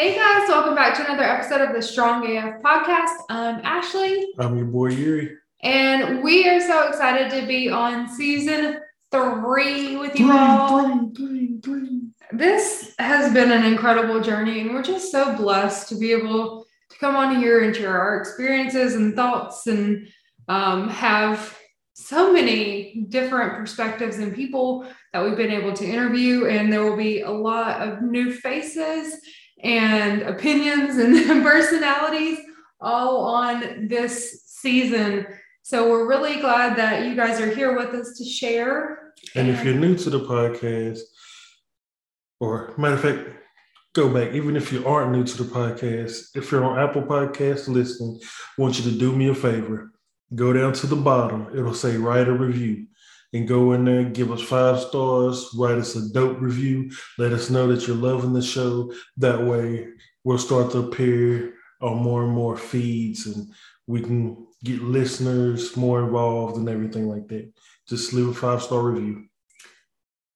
Hey guys, welcome back to another episode of the Strong AF podcast. I'm Ashley. I'm your boy Yuri. And we are so excited to be on season three with you all. Three, three, three. This has been an incredible journey, and we're just so blessed to be able to come on here and share our experiences and thoughts and um, have so many different perspectives and people that we've been able to interview. And there will be a lot of new faces and opinions and personalities all on this season. So we're really glad that you guys are here with us to share. And if you're new to the podcast, or matter of fact, go back. Even if you aren't new to the podcast, if you're on Apple Podcasts listening, I want you to do me a favor. Go down to the bottom. It'll say write a review. And go in there, give us five stars, write us a dope review. Let us know that you're loving the show. That way, we'll start to appear on more and more feeds and we can get listeners more involved and everything like that. Just leave a five star review.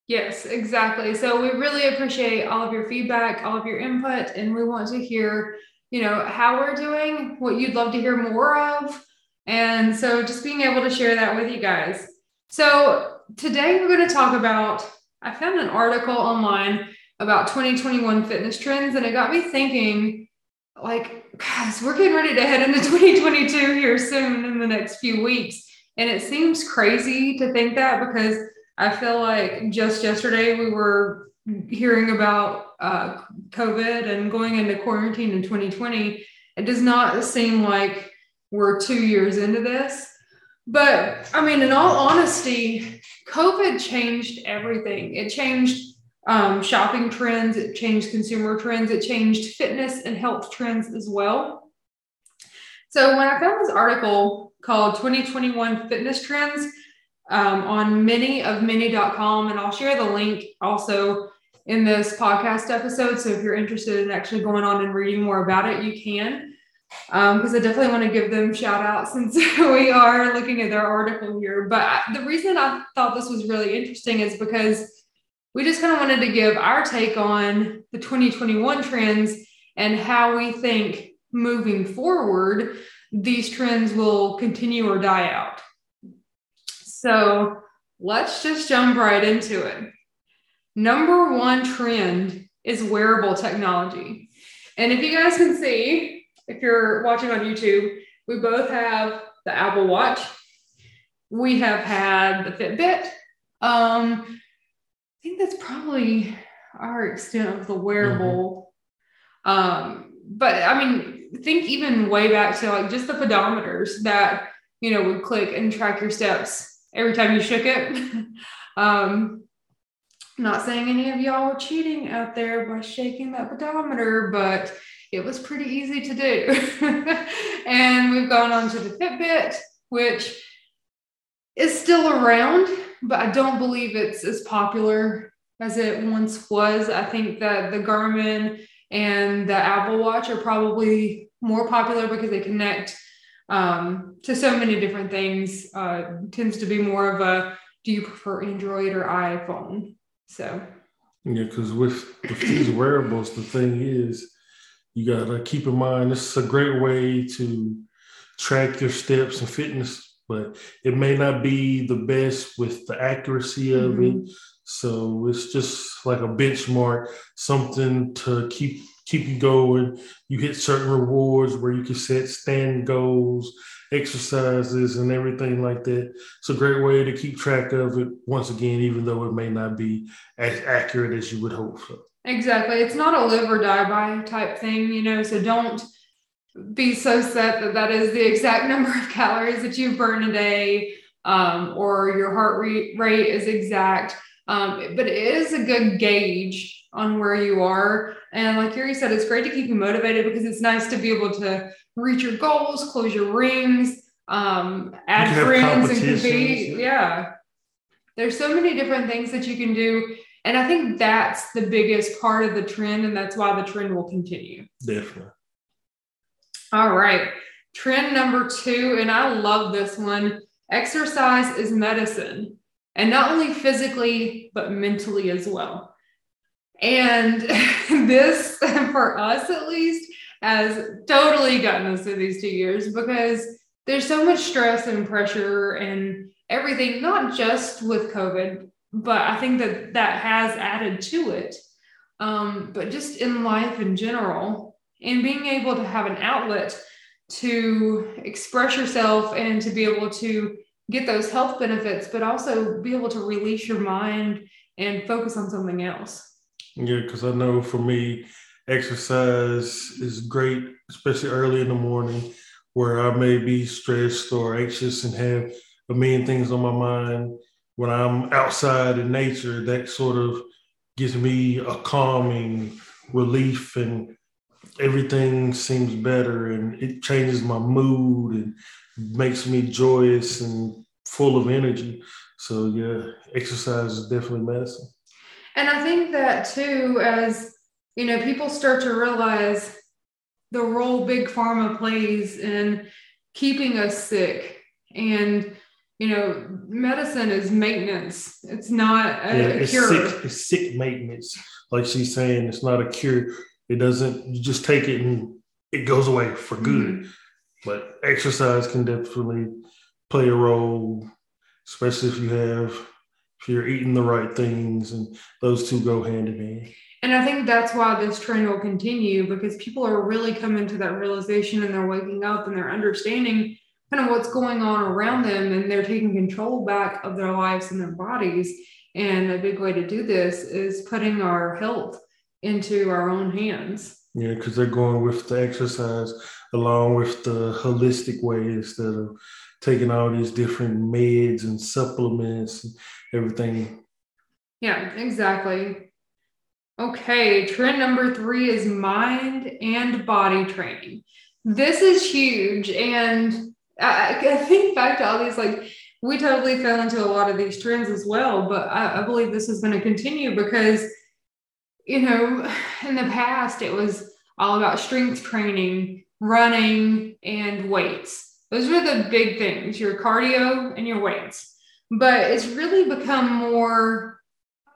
Yes, exactly. So we really appreciate all of your feedback, all of your input, and we want to hear, you know, how we're doing, what you'd love to hear more of. And so just being able to share that with you guys. So today we're going to talk about, I found an article online about 2021 fitness trends, and it got me thinking, like, guys, we're getting ready to head into 2022 here soon in the next few weeks. And it seems crazy to think that because I feel like just yesterday we were hearing about uh, COVID and going into quarantine in 2020. It does not seem like we're two years into this. But I mean, in all honesty, COVID changed everything. It changed um, shopping trends, it changed consumer trends, it changed fitness and health trends as well. So when I found this article called 2021 Fitness Trends, um, on manyofmany.com. And I'll share the link also in this podcast episode. So if you're interested in actually going on and reading more about it, you can. Because um, I definitely want to give them shout out since we are looking at their article here. But the reason I thought this was really interesting is because we just kind of wanted to give our take on the 2021 trends and how we think moving forward these trends will continue or die out. So let's just jump right into it. Number one trend is wearable technology. And if you guys can see, if you're watching on YouTube, we both have the Apple Watch. We have had the Fitbit. Um, I think that's probably our extent of the wearable. Mm-hmm. Um, but I mean, think even way back to like just the pedometers that you know would click and track your steps every time you shook it. um, not saying any of y'all were cheating out there by shaking that pedometer, but it was pretty easy to do. and we've gone on to the Fitbit, which is still around, but I don't believe it's as popular as it once was. I think that the Garmin and the Apple Watch are probably more popular because they connect um, to so many different things. Uh, tends to be more of a do you prefer Android or iPhone? So yeah, because with with these wearables, the thing is, you gotta keep in mind this is a great way to track your steps and fitness, but it may not be the best with the accuracy of mm-hmm. it. So it's just like a benchmark, something to keep keep you going. You hit certain rewards where you can set stand goals, exercises, and everything like that. It's a great way to keep track of it. Once again, even though it may not be as accurate as you would hope for. Exactly. It's not a live or die by type thing, you know. So don't be so set that that is the exact number of calories that you burn a day, um, or your heart rate is exact. Um, but it is a good gauge on where you are. And like Yuri said, it's great to keep you motivated because it's nice to be able to reach your goals, close your rings, um, add friends and compete. Yeah. There's so many different things that you can do. And I think that's the biggest part of the trend. And that's why the trend will continue. Definitely. All right. Trend number two, and I love this one exercise is medicine, and not only physically, but mentally as well. And this, for us at least, has totally gotten us through these two years because there's so much stress and pressure and everything, not just with COVID, but I think that that has added to it. Um, but just in life in general, and being able to have an outlet to express yourself and to be able to get those health benefits, but also be able to release your mind and focus on something else. Yeah, because I know for me, exercise is great, especially early in the morning where I may be stressed or anxious and have a million things on my mind. When I'm outside in nature, that sort of gives me a calming relief and everything seems better and it changes my mood and makes me joyous and full of energy. So yeah, exercise is definitely medicine. And I think that too, as you know, people start to realize the role big pharma plays in keeping us sick. And you know, medicine is maintenance. It's not a, yeah, it's cure. Sick, it's sick maintenance. Like she's saying, it's not a cure. It doesn't, you just take it and it goes away for good. Mm-hmm. But exercise can definitely play a role, especially if you have, if you're eating the right things and those two go hand in hand. And I think that's why this trend will continue because people are really coming to that realization and they're waking up and they're understanding kind of what's going on around them and they're taking control back of their lives and their bodies. And a big way to do this is putting our health into our own hands. Yeah, because they're going with the exercise along with the holistic way instead of taking all these different meds and supplements and everything. Yeah, exactly. Okay, trend number three is mind and body training. This is huge. And I, I think back to all these, like, we totally fell into a lot of these trends as well. But I, I believe this is going to continue because, you know, in the past, it was all about strength training, running, and weights. Those were the big things your cardio and your weights. But it's really become more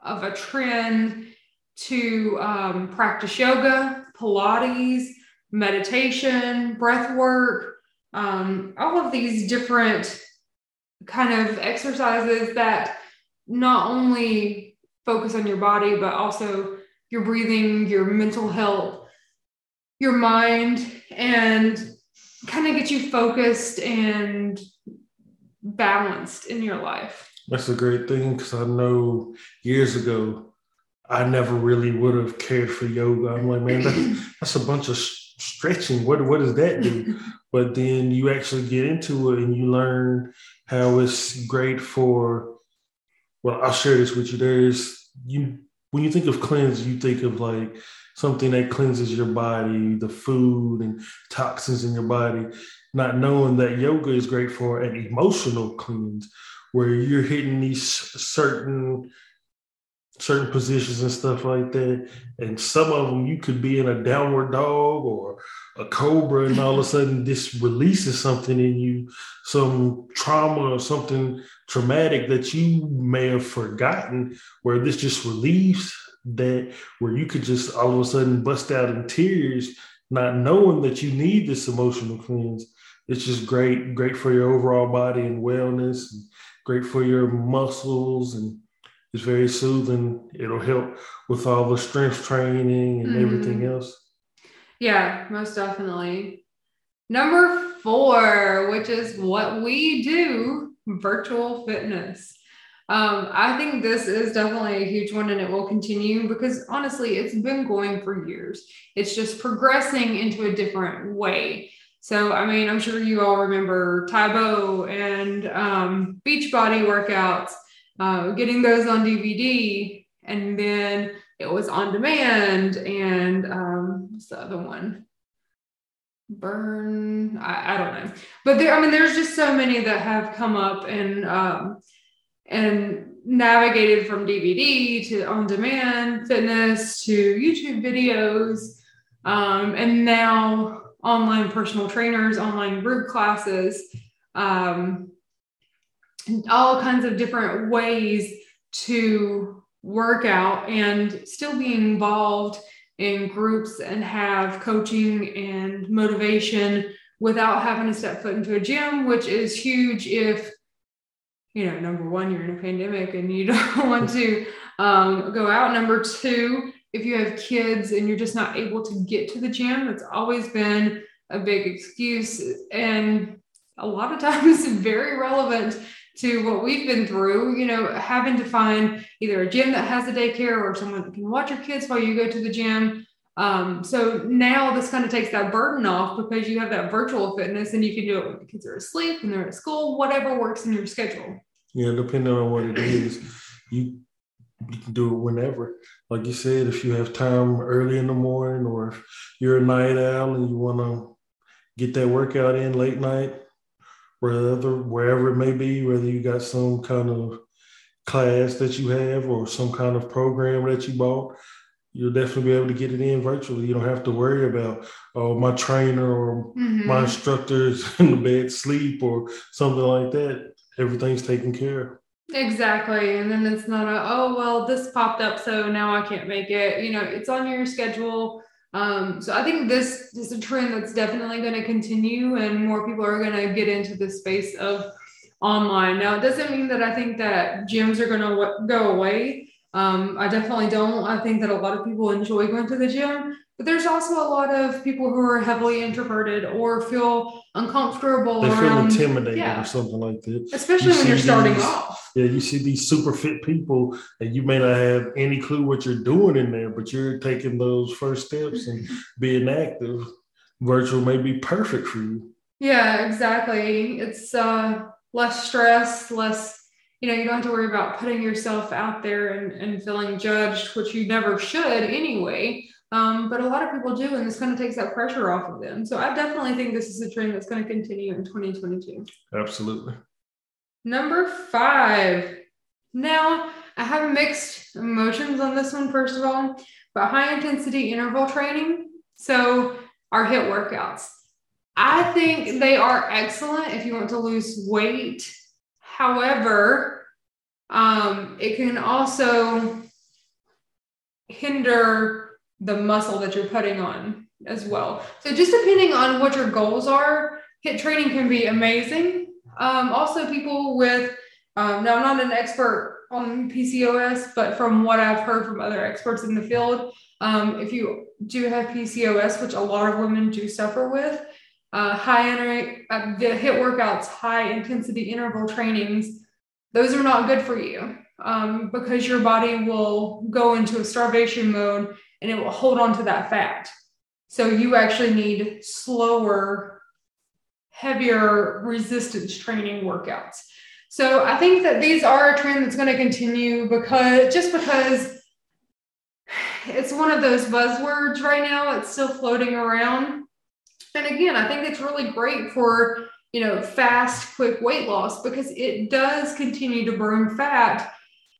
of a trend to um, practice yoga, Pilates, meditation, breath work, um, all of these different kind of exercises that not only focus on your body, but also your breathing, your mental health, your mind, and kind of get you focused and balanced in your life. That's a great thing because I know years ago I never really would have cared for yoga. I'm like, man, that's, that's a bunch of stretching. What what does that do? But then you actually get into it and you learn how it's great for. Well, I'll share this with you. There's you when you think of cleanse, you think of like something that cleanses your body, the food and toxins in your body. Not knowing that yoga is great for an emotional cleanse, where you're hitting these certain certain positions and stuff like that. And some of them you could be in a downward dog or a cobra, and all of a sudden this releases something in you, some trauma or something traumatic that you may have forgotten, where this just relieves that, where you could just all of a sudden bust out in tears, not knowing that you need this emotional cleanse. It's just great, great for your overall body and wellness, and great for your muscles and it's very soothing. It'll help with all the strength training and mm-hmm. everything else. Yeah, most definitely. Number four, which is what we do virtual fitness. Um, I think this is definitely a huge one and it will continue because honestly, it's been going for years. It's just progressing into a different way. So, I mean, I'm sure you all remember Tae Bo and um, Beachbody workouts uh, getting those on DVD, and then it was on demand. And um, what's the other one? Burn. I, I don't know, but there. I mean, there's just so many that have come up and um, and navigated from DVD to on demand fitness to YouTube videos, um, and now online personal trainers, online group classes. Um, all kinds of different ways to workout and still be involved in groups and have coaching and motivation without having to step foot into a gym, which is huge if, you know, number one, you're in a pandemic and you don't want to um, go out. Number two, if you have kids and you're just not able to get to the gym, it's always been a big excuse. And a lot of times very relevant to what we've been through, you know, having to find either a gym that has a daycare or someone that can watch your kids while you go to the gym. Um, so now this kind of takes that burden off because you have that virtual fitness and you can do it when the kids are asleep and they're at school, whatever works in your schedule. Yeah, depending on what it is, you you can do it whenever. Like you said, if you have time early in the morning or if you're a night owl and you want to get that workout in late night, wherever wherever it may be, whether you got some kind of class that you have or some kind of program that you bought, you'll definitely be able to get it in virtually. You don't have to worry about oh my trainer or mm-hmm. my instructor is in the bed sleep or something like that. Everything's taken care of. Exactly. And then it's not a, oh, well, this popped up, so now I can't make it. You know, it's on your schedule. Um, so I think this is a trend that's definitely going to continue, and more people are going to get into the space of online. Now, it doesn't mean that I think that gyms are going to go away. Um, I definitely don't. I think that a lot of people enjoy going to the gym, but there's also a lot of people who are heavily introverted or feel uncomfortable. They around, feel intimidated yeah. or something like that. Especially you when you're starting these, off. Yeah, you see these super fit people and you may not have any clue what you're doing in there, but you're taking those first steps and being active. Virtual may be perfect for you. Yeah, exactly. It's uh, less stress, less you know, you don't have to worry about putting yourself out there and, and feeling judged, which you never should anyway. Um, but a lot of people do, and this kind of takes that pressure off of them. So I definitely think this is a trend that's going to continue in 2022. Absolutely. Number five. Now, I have mixed emotions on this one, first of all, but high intensity interval training. So, our HIIT workouts. I think they are excellent if you want to lose weight. However, um, it can also hinder the muscle that you're putting on as well. So just depending on what your goals are, HIIT training can be amazing. Um, also, people with um, now I'm not an expert on PCOS, but from what I've heard from other experts in the field, um, if you do have PCOS, which a lot of women do suffer with, uh, high energy, uh, the HIIT workouts, high intensity interval trainings, those are not good for you um, because your body will go into a starvation mode and it will hold on to that fat. So you actually need slower, heavier resistance training workouts. So I think that these are a trend that's going to continue because just because it's one of those buzzwords right now, it's still floating around. And again, I think it's really great for, you know, fast, quick weight loss because it does continue to burn fat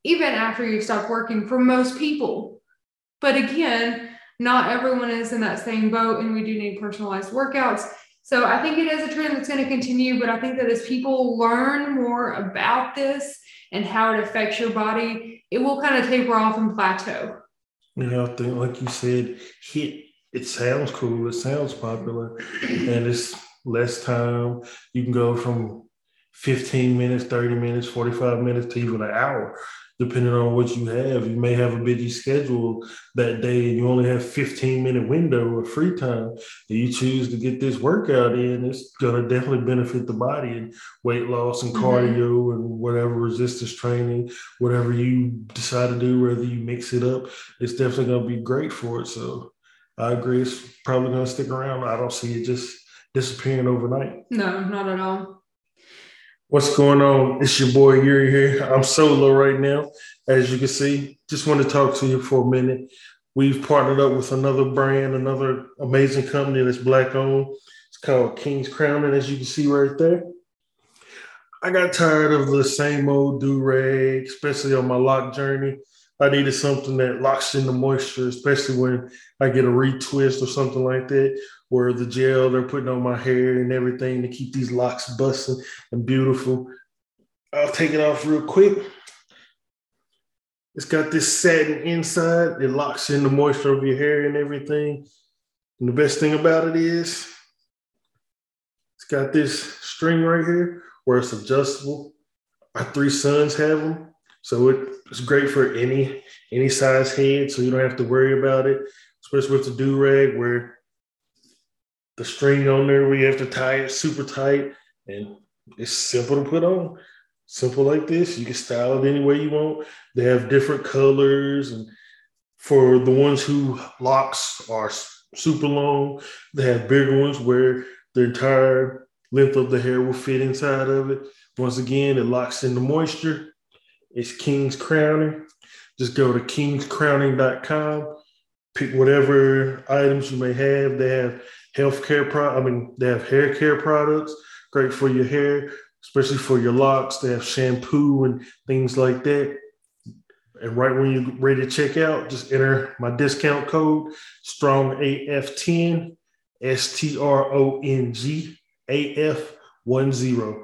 even after you stop working for most people. But again, not everyone is in that same boat, and we do need personalized workouts. So I think it is a trend that's going to continue, but I think that as people learn more about this and how it affects your body, it will kind of taper off and plateau. Yeah, I think, like you said, HIIT. It sounds cool. It sounds popular, and it's less time. You can go from 15 minutes, 30 minutes, 45 minutes to even an hour depending on what you have. You may have a busy schedule that day and you only have 15 minute window of free time. And you choose to get this workout in, it's gonna definitely benefit the body and weight loss and mm-hmm. cardio and whatever resistance training, whatever you decide to do, whether you mix it up, it's definitely gonna be great for it. So I agree, it's probably gonna stick around. I don't see it just disappearing overnight. No, not at all. What's going on? It's your boy Yuri here. I'm solo right now, as you can see. Just want to talk to you for a minute. We've partnered up with another brand, another amazing company that's black owned. It's called King's Crown, and as you can see right there, I got tired of the same old do rag, especially on my lock journey. I needed something that locks in the moisture, especially when I get a retwist or something like that where the gel they're putting on my hair and everything to keep these locks busting and beautiful. I'll take it off real quick. It's got this satin inside. It locks in the moisture of your hair and everything. And the best thing about it is it's got this string right here where it's adjustable. Our three sons have them. So it's great for any any size head, so you don't have to worry about it, especially with the do rag where the string on there where you have to tie it super tight and it's simple to put on. Simple like this. You can style it any way you want. They have different colors and for the ones who locks are super long, they have bigger ones where the entire length of the hair will fit inside of it. Once again, it locks in the moisture. It's King's Crowning. Just go to kingscrowning.com, pick whatever items you may have. They have healthcare pro I mean, they have hair care products, great for your hair, especially for your locks. They have shampoo and things like that. And right when you're ready to check out, just enter my discount code strong AF10 S T R O N G A F 10.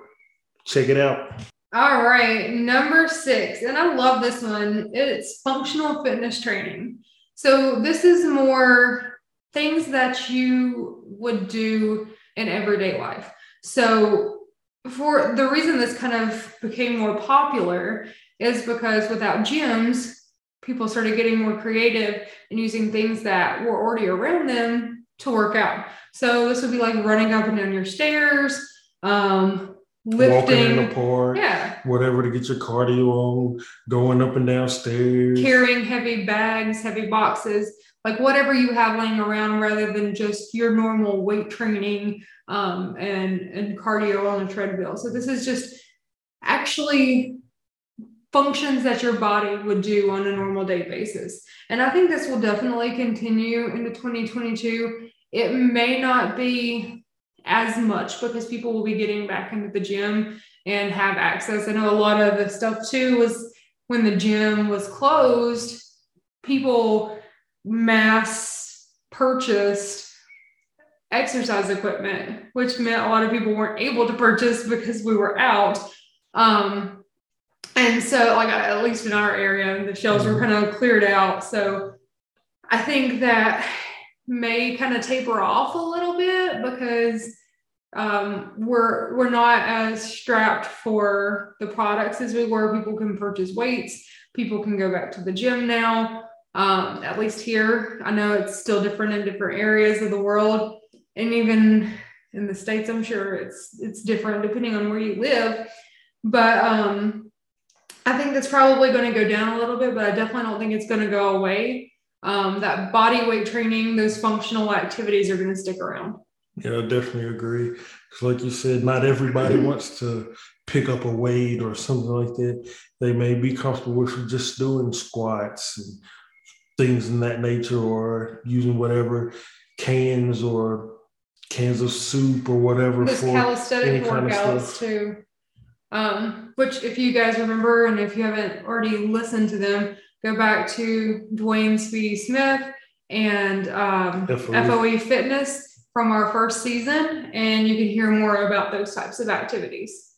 Check it out. All right, number six, and I love this one. It's functional fitness training. So, this is more things that you would do in everyday life. So, for the reason this kind of became more popular is because without gyms, people started getting more creative and using things that were already around them to work out. So, this would be like running up and down your stairs, um, lifting Walking in the park, yeah. whatever to get your cardio on, going up and down stairs. carrying heavy bags heavy boxes like whatever you have laying around rather than just your normal weight training um, and and cardio on a treadmill. So this is just actually functions that your body would do on a normal day basis. And i think this will definitely continue into 2022 it may not be as much because people will be getting back into the gym and have access. I know a lot of the stuff too was when the gym was closed, people mass purchased exercise equipment, which meant a lot of people weren't able to purchase because we were out. Um, and so, like, at least in our area, the shelves were kind of cleared out. So, I think that may kind of taper off a little bit because um, we're we're not as strapped for the products as we were. People can purchase weights. People can go back to the gym now. Um, at least here, I know it's still different in different areas of the world, and even in the states, I'm sure it's it's different depending on where you live. But um, I think that's probably going to go down a little bit, but I definitely don't think it's going to go away um, that body weight training, those functional activities are going to stick around. Yeah, I definitely agree. Because, like you said, not everybody wants to pick up a weight or something like that. They may be comfortable with just doing squats and things in that nature, or using whatever cans or cans of soup or whatever Those for calisthenic any kind of workouts stuff. too. Um, which, if you guys remember, and if you haven't already listened to them, go back to Dwayne Speedy Smith and um, FOE. FOE Fitness from our first season, and you can hear more about those types of activities.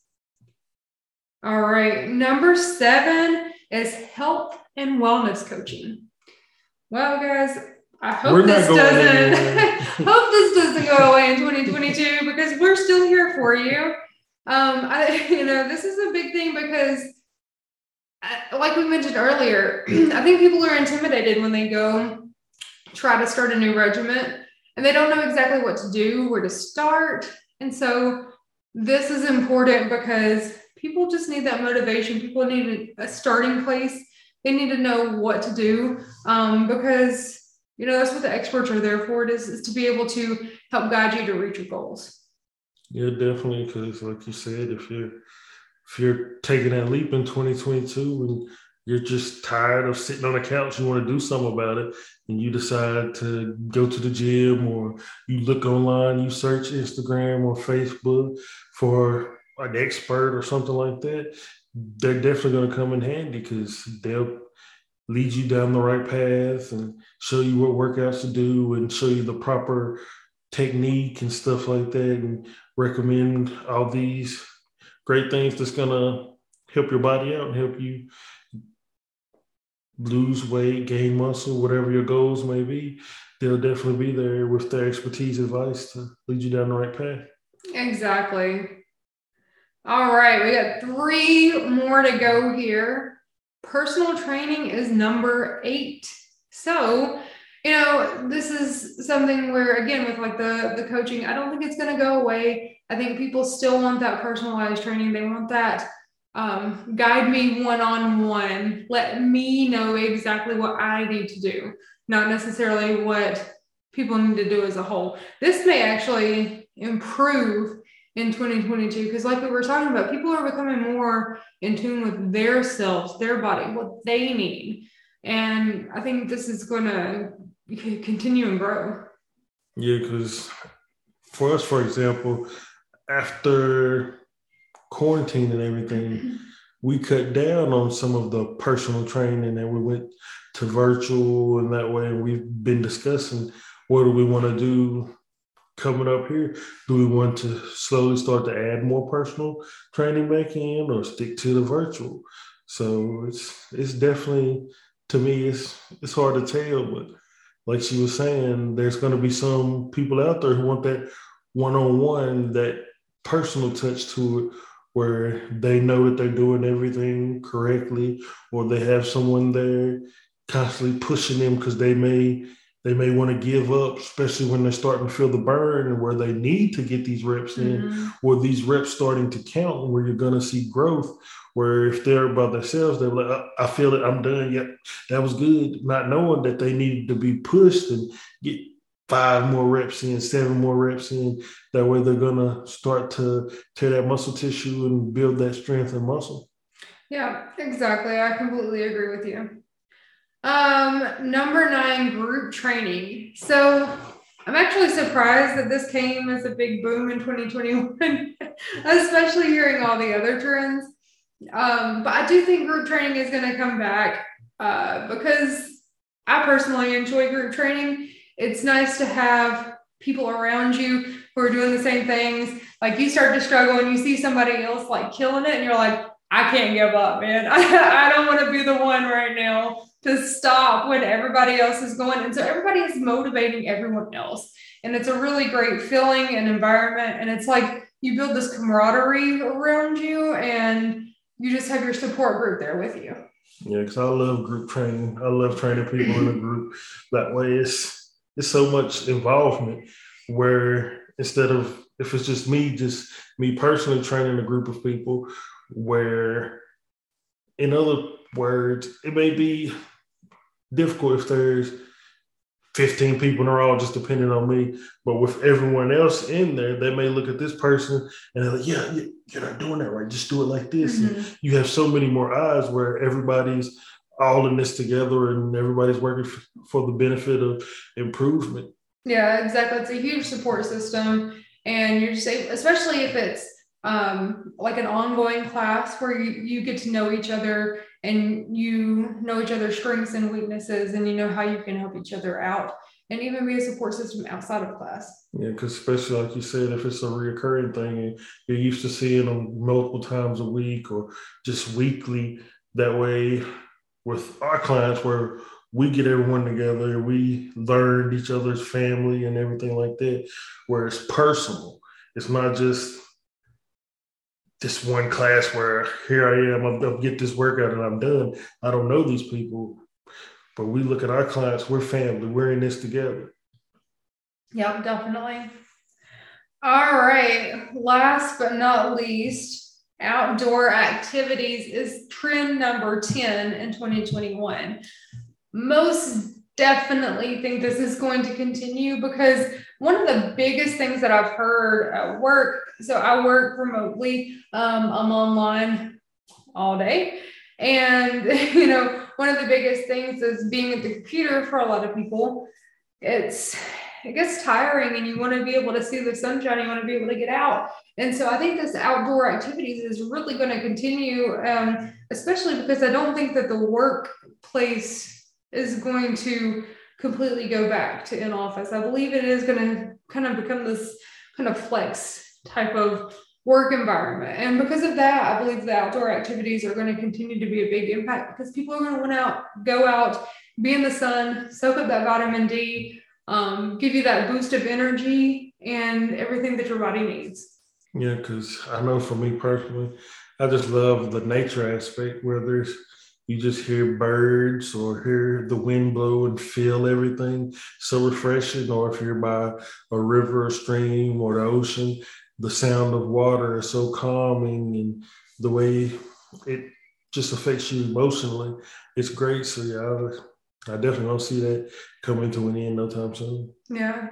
All right, number seven is health and wellness coaching. Well, guys, I hope We're this doesn't hope this doesn't go away in 2022 because we're still here for you. Um, I, you know, this is a big thing because, like we mentioned earlier, I think people are intimidated when they go try to start a new regiment and they don't know exactly what to do, where to start. And so, this is important because people just need that motivation. People need a starting place. They need to know what to do um, because you know that's what the experts are there for. It is, is to be able to help guide you to reach your goals. Yeah, definitely. Because, like you said, if you're if you're taking that leap in 2022 and you're just tired of sitting on the couch, you want to do something about it, and you decide to go to the gym or you look online, you search Instagram or Facebook for an expert or something like that, they're definitely going to come in handy because they'll lead you down the right path and show you what workouts to do and show you the proper technique and stuff like that and recommend all these great things that's to help your body out and help you lose weight, gain muscle, whatever your goals may be, they'll definitely be there with their expertise advice to lead you down the right path. Exactly. All right, we got three more to go here. Personal training is number eight. So, you know, this is something where again with like the the coaching, I don't think it's going to go away. I think people still want that personalized training. They want that um, guide me one on one. Let me know exactly what I need to do, not necessarily what people need to do as a whole. This may actually improve in 2022 because, like we were talking about, people are becoming more in tune with their selves, their body, what they need. And I think this is going to continue and grow. Yeah, because for us, for example, after quarantine and everything, we cut down on some of the personal training and we went to virtual and that way we've been discussing what do we want to do coming up here? Do we want to slowly start to add more personal training back in or stick to the virtual? So it's it's definitely to me it's it's hard to tell but like she was saying there's going to be some people out there who want that one-on-one that personal touch to it where they know that they're doing everything correctly or they have someone there constantly pushing them because they may they may want to give up especially when they're starting to feel the burn and where they need to get these reps in mm-hmm. or these reps starting to count where you're going to see growth where if they're by themselves they're like i feel it i'm done yep that was good not knowing that they needed to be pushed and get five more reps in, seven more reps in. That way they're gonna start to tear that muscle tissue and build that strength and muscle. Yeah, exactly. I completely agree with you. Um, number nine, group training. So I'm actually surprised that this came as a big boom in 2021, especially hearing all the other trends. Um, but I do think group training is going to come back uh, because I personally enjoy group training it's nice to have people around you who are doing the same things. Like you start to struggle and you see somebody else like killing it, and you're like, I can't give up, man. I, I don't want to be the one right now to stop when everybody else is going. And so everybody is motivating everyone else. And it's a really great feeling and environment. And it's like you build this camaraderie around you and you just have your support group there with you. Yeah, because I love group training. I love training people in a group. That way it's it's so much involvement where instead of if it's just me, just me personally training a group of people, where in other words, it may be difficult if there's 15 people and they're all just depending on me. But with everyone else in there, they may look at this person and they're like, yeah, you're not doing that right. Just do it like this. Mm-hmm. And you have so many more eyes where everybody's all in this together and everybody's working for the benefit of improvement. Yeah, exactly. It's a huge support system. And you're just, especially if it's um, like an ongoing class where you, you get to know each other and you know each other's strengths and weaknesses and you know how you can help each other out and even be a support system outside of class. Yeah, because especially like you said, if it's a reoccurring thing and you're used to seeing them multiple times a week or just weekly, that way with our clients where we get everyone together, we learn each other's family and everything like that, where it's personal. It's not just this one class where here I am, I'll get this workout and I'm done. I don't know these people, but we look at our clients, we're family, we're in this together. Yep, definitely. All right. Last but not least, outdoor activities is trend number 10 in 2021. Most definitely think this is going to continue because one of the biggest things that I've heard at work, so I work remotely, um, I'm online all day. And, you know, one of the biggest things is being at the computer for a lot of people. It's it gets tiring and you want to be able to see the sunshine you want to be able to get out and so i think this outdoor activities is really going to continue um, especially because i don't think that the workplace is going to completely go back to in office i believe it is going to kind of become this kind of flex type of work environment. And because of that, I believe the outdoor activities are going to continue to be a big impact because people are going to want out, go out, be in the sun, soak up that vitamin D, um, give you that boost of energy and everything that your body needs. Yeah, because I know for me personally, I just love the nature aspect where there's you just hear birds or hear the wind blow and feel everything so refreshing. Or if you're by a river or stream or the ocean, the sound of water is so calming and the way it just affects you emotionally. It's great. So yeah, I definitely don't see that coming to an end no time soon. Yeah.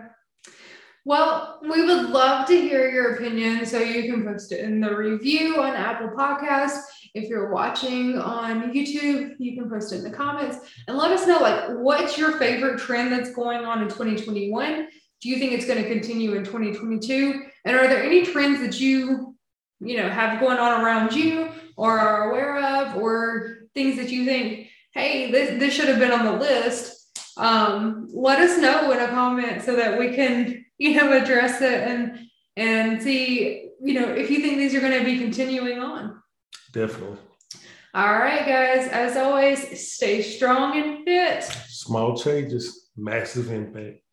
Well, we would love to hear your opinion. So you can post it in the review on Apple Podcasts. If you're watching on YouTube, you can post it in the comments and let us know like what's your favorite trend that's going on in 2021? Do you think it's going to continue in 2022? And are there any trends that you, you know, have going on around you or are aware of or things that you think, hey, this, this should have been on the list? Um, let us know in a comment so that we can you know address it and and see you know if you think these are going to be continuing on. Definitely. All right guys as always stay strong and fit. Small changes massive impact